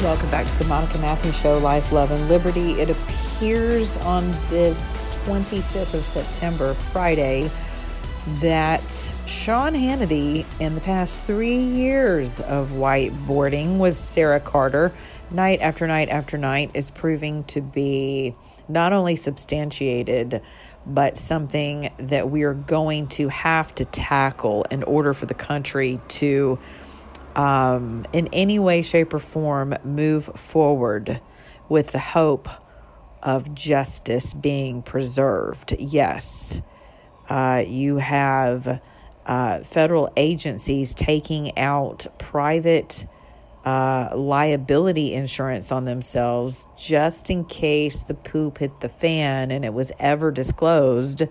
Welcome back to the Monica Matthews Show, Life, Love, and Liberty. It appears on this 25th of September, Friday, that Sean Hannity, in the past three years of whiteboarding with Sarah Carter, night after night after night, is proving to be not only substantiated, but something that we are going to have to tackle in order for the country to um, in any way, shape, or form move forward with the hope of justice being preserved. Yes, uh, you have uh, federal agencies taking out private uh, liability insurance on themselves just in case the poop hit the fan and it was ever disclosed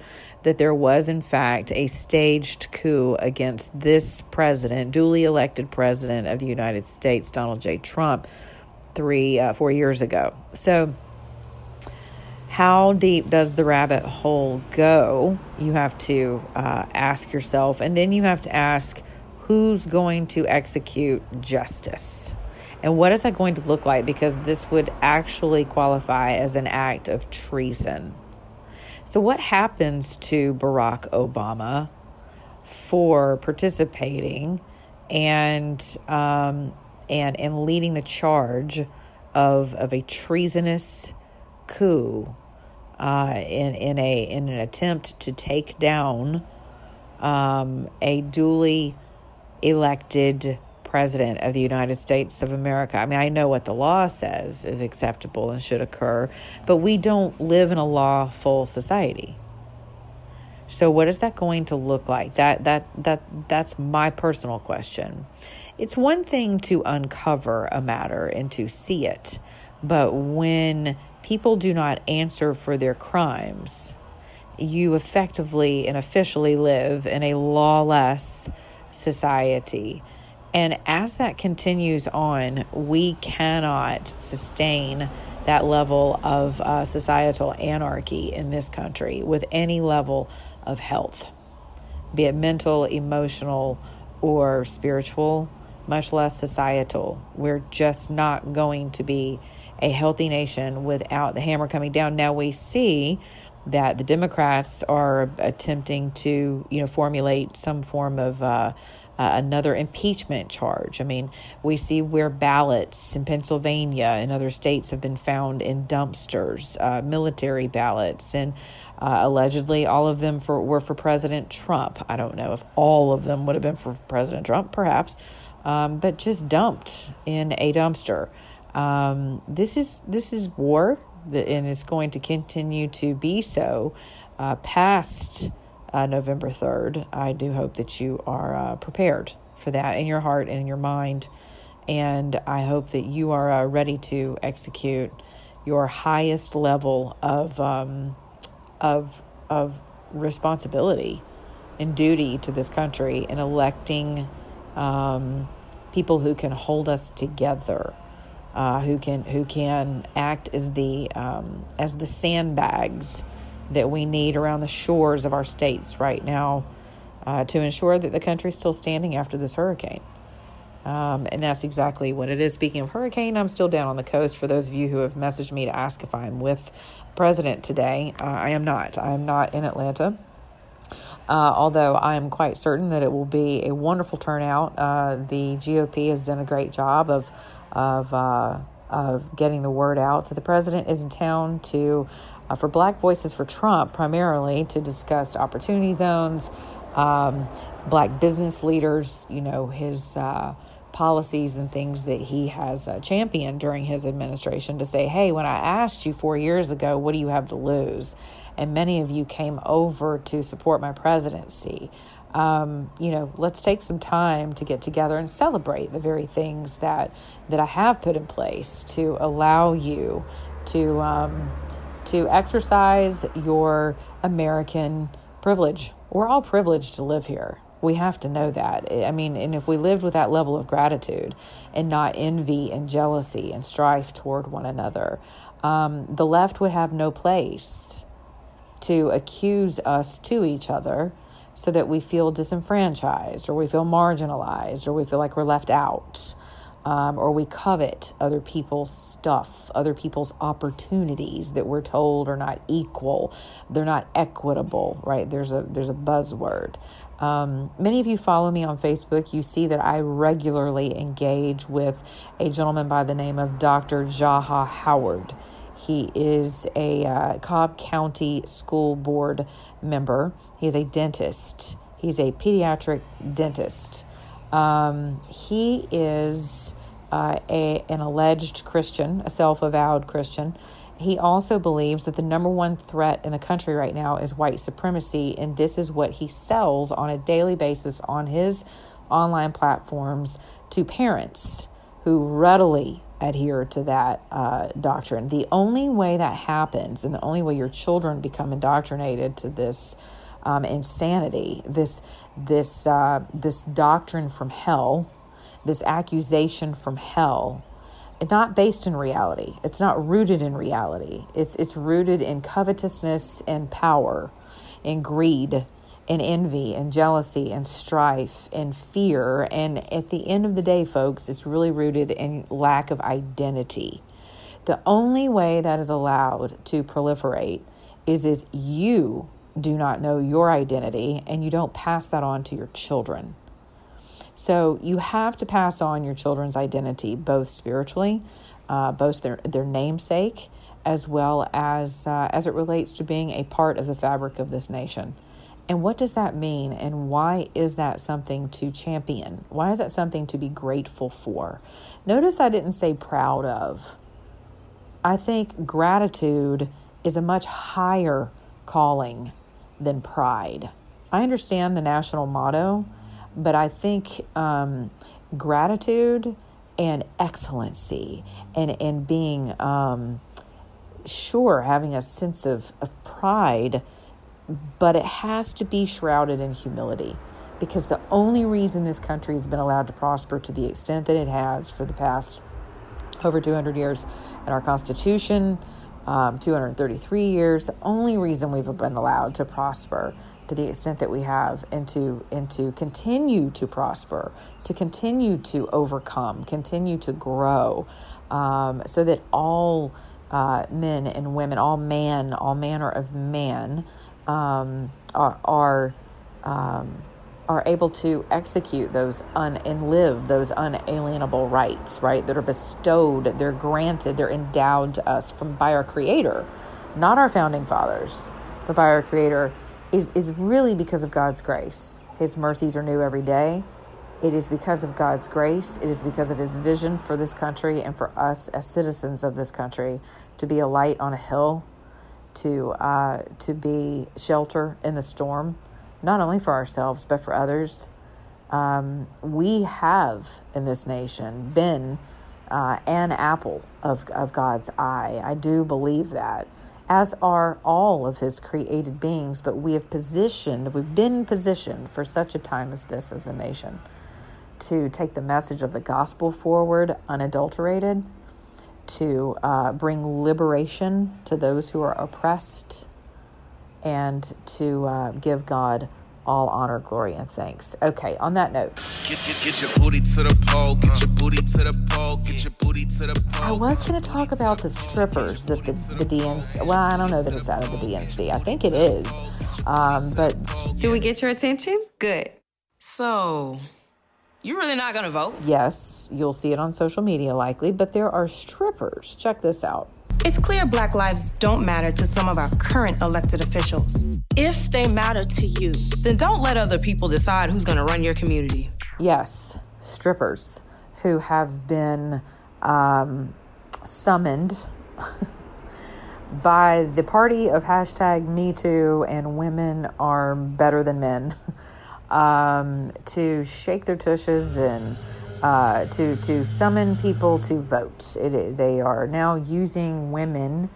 that there was, in fact, a staged coup against this president, duly elected president of the United States, Donald J. Trump, three, uh, four years ago. So, how deep does the rabbit hole go? You have to uh, ask yourself, and then you have to ask who's going to execute justice. And what is that going to look like? Because this would actually qualify as an act of treason. So, what happens to Barack Obama for participating and um, and and leading the charge of of a treasonous coup uh, in in a in an attempt to take down um, a duly elected president of the United States of America. I mean, I know what the law says is acceptable and should occur, but we don't live in a lawful society. So what is that going to look like? That that that that's my personal question. It's one thing to uncover a matter and to see it, but when people do not answer for their crimes, you effectively and officially live in a lawless society. And as that continues on, we cannot sustain that level of uh, societal anarchy in this country with any level of health, be it mental, emotional, or spiritual, much less societal. We're just not going to be a healthy nation without the hammer coming down. Now we see that the Democrats are attempting to, you know, formulate some form of uh, uh, another impeachment charge. I mean, we see where ballots in Pennsylvania and other states have been found in dumpsters, uh, military ballots, and uh, allegedly all of them for were for President Trump. I don't know if all of them would have been for President Trump, perhaps, um, but just dumped in a dumpster. Um, this is this is war, and it's going to continue to be so uh, past uh, November 3rd. I do hope that you are uh, prepared for that in your heart and in your mind. And I hope that you are uh, ready to execute your highest level of, um, of, of responsibility and duty to this country in electing um, people who can hold us together. Uh, who can who can act as the um, as the sandbags that we need around the shores of our states right now uh, to ensure that the country's still standing after this hurricane. Um, and that's exactly what it is. Speaking of hurricane, I'm still down on the coast. For those of you who have messaged me to ask if I'm with President today, uh, I am not. I am not in Atlanta. Uh, although I am quite certain that it will be a wonderful turnout. Uh, the GOP has done a great job of of uh, of getting the word out that the president is in town to uh, for Black Voices for Trump, primarily to discuss opportunity zones, um, black business leaders. You know his uh, policies and things that he has uh, championed during his administration to say, hey, when I asked you four years ago, what do you have to lose? And many of you came over to support my presidency. Um, you know, let's take some time to get together and celebrate the very things that that I have put in place to allow you to um, to exercise your American privilege. We're all privileged to live here. We have to know that. I mean, and if we lived with that level of gratitude and not envy and jealousy and strife toward one another, um, the left would have no place to accuse us to each other so that we feel disenfranchised or we feel marginalized or we feel like we're left out. Um, or we covet other people's stuff, other people's opportunities that we're told are not equal, they're not equitable, right? There's a there's a buzzword. Um, many of you follow me on Facebook. You see that I regularly engage with a gentleman by the name of Dr. Jaha Howard. He is a uh, Cobb County School Board member. He's a dentist. He's a pediatric dentist. Um, he is uh, a, an alleged Christian, a self avowed Christian. He also believes that the number one threat in the country right now is white supremacy, and this is what he sells on a daily basis on his online platforms to parents who readily adhere to that uh, doctrine. The only way that happens, and the only way your children become indoctrinated to this um, insanity, this this uh, this doctrine from hell, this accusation from hell, not based in reality. It's not rooted in reality. It's it's rooted in covetousness and power, and greed, and envy, and jealousy, and strife, and fear. And at the end of the day, folks, it's really rooted in lack of identity. The only way that is allowed to proliferate is if you do not know your identity and you don't pass that on to your children. So you have to pass on your children's identity, both spiritually, uh, both their their namesake, as well as uh, as it relates to being a part of the fabric of this nation. And what does that mean? And why is that something to champion? Why is that something to be grateful for? Notice I didn't say proud of. I think gratitude is a much higher calling than pride. I understand the national motto, but I think um, gratitude and excellency and, and being um, sure, having a sense of, of pride, but it has to be shrouded in humility because the only reason this country has been allowed to prosper to the extent that it has for the past over 200 years and our Constitution, um, 233 years, the only reason we've been allowed to prosper to the extent that we have and to and to continue to prosper to continue to overcome continue to grow um, so that all uh, men and women all man all manner of man um, are are um, are able to execute those un and live those unalienable rights right that are bestowed they're granted they're endowed to us from by our creator not our founding fathers but by our creator is, is really because of God's grace. His mercies are new every day. It is because of God's grace. It is because of His vision for this country and for us as citizens of this country to be a light on a hill, to uh, to be shelter in the storm, not only for ourselves but for others. Um, we have in this nation been uh, an apple of of God's eye. I do believe that as are all of his created beings, but we have positioned, we've been positioned for such a time as this as a nation to take the message of the gospel forward unadulterated, to uh, bring liberation to those who are oppressed, and to uh, give God all honor, glory, and thanks. Okay, on that note. Get, get, get your booty to the pole, get your booty to the pole, get your booty to the pole. I was going to talk about the strippers that the, the DNC, well, I don't know that it's out of the DNC. I think it is. Um, but Do we get your attention? Good. So, you're really not gonna vote? yes, you'll see it on social media likely, but there are strippers. Check this out. It's clear black lives don't matter to some of our current elected officials. If they matter to you, Then don't let other people decide who's gonna run your community. Yes, strippers who have been um, summoned by the party of hashtag Me Too and women are better than men um, to shake their tushes and uh, to to summon people to vote. It, they are now using women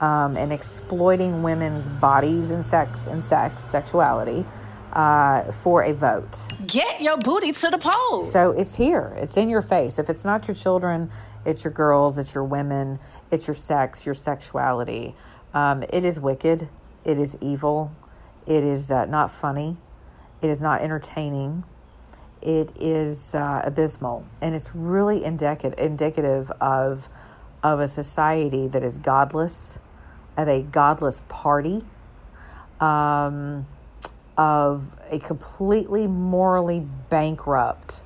um, and exploiting women's bodies and sex and sex sexuality uh, for a vote. get your booty to the polls. So it's here. It's in your face. If it's not your children, it's your girls, it's your women, it's your sex, your sexuality. Um, it is wicked. It is evil. It is uh, not funny. It is not entertaining. It is uh, abysmal, and it's really indic- indicative of of a society that is godless, of a godless party, um, of a completely morally bankrupt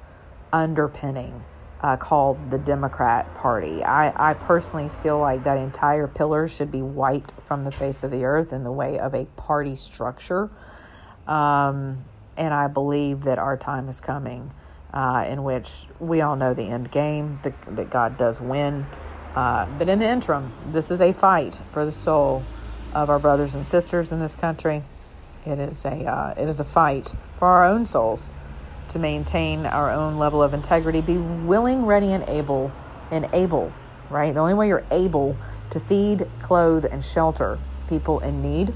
underpinning uh, called the Democrat Party. I, I personally feel like that entire pillar should be wiped from the face of the earth in the way of a party structure. Um, and I believe that our time is coming uh, in which we all know the end game, the, that God does win. Uh, but in the interim, this is a fight for the soul of our brothers and sisters in this country. It is a uh, it is a fight for our own souls to maintain our own level of integrity, be willing, ready, and able, and able. Right, the only way you're able to feed, clothe, and shelter people in need,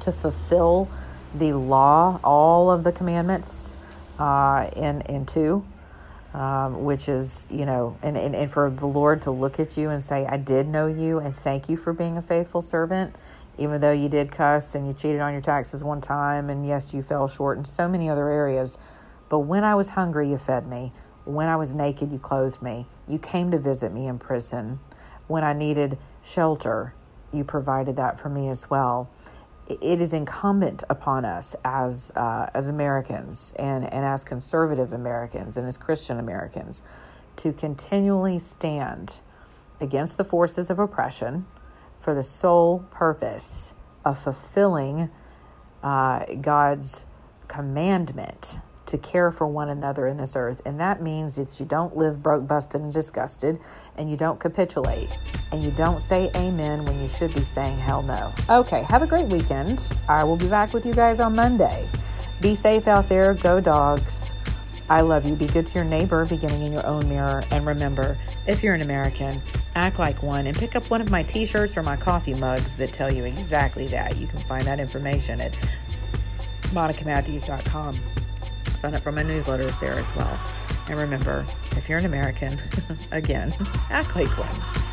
to fulfill the law, all of the commandments, uh, in in two, um, which is you know, and, and and for the Lord to look at you and say, "I did know you, and thank you for being a faithful servant." Even though you did cuss and you cheated on your taxes one time, and yes, you fell short in so many other areas, but when I was hungry, you fed me. When I was naked, you clothed me. You came to visit me in prison. When I needed shelter, you provided that for me as well. It is incumbent upon us as uh, as Americans and, and as conservative Americans and as Christian Americans to continually stand against the forces of oppression for the sole purpose of fulfilling uh, God's commandment to care for one another in this earth. And that means that you don't live broke, busted, and disgusted, and you don't capitulate, and you don't say amen when you should be saying hell no. Okay, have a great weekend. I will be back with you guys on Monday. Be safe out there. Go, dogs. I love you. Be good to your neighbor, beginning in your own mirror. And remember, if you're an American, act like one and pick up one of my t shirts or my coffee mugs that tell you exactly that. You can find that information at monicamatthews.com. Sign up for my newsletters there as well. And remember, if you're an American, again, act like one.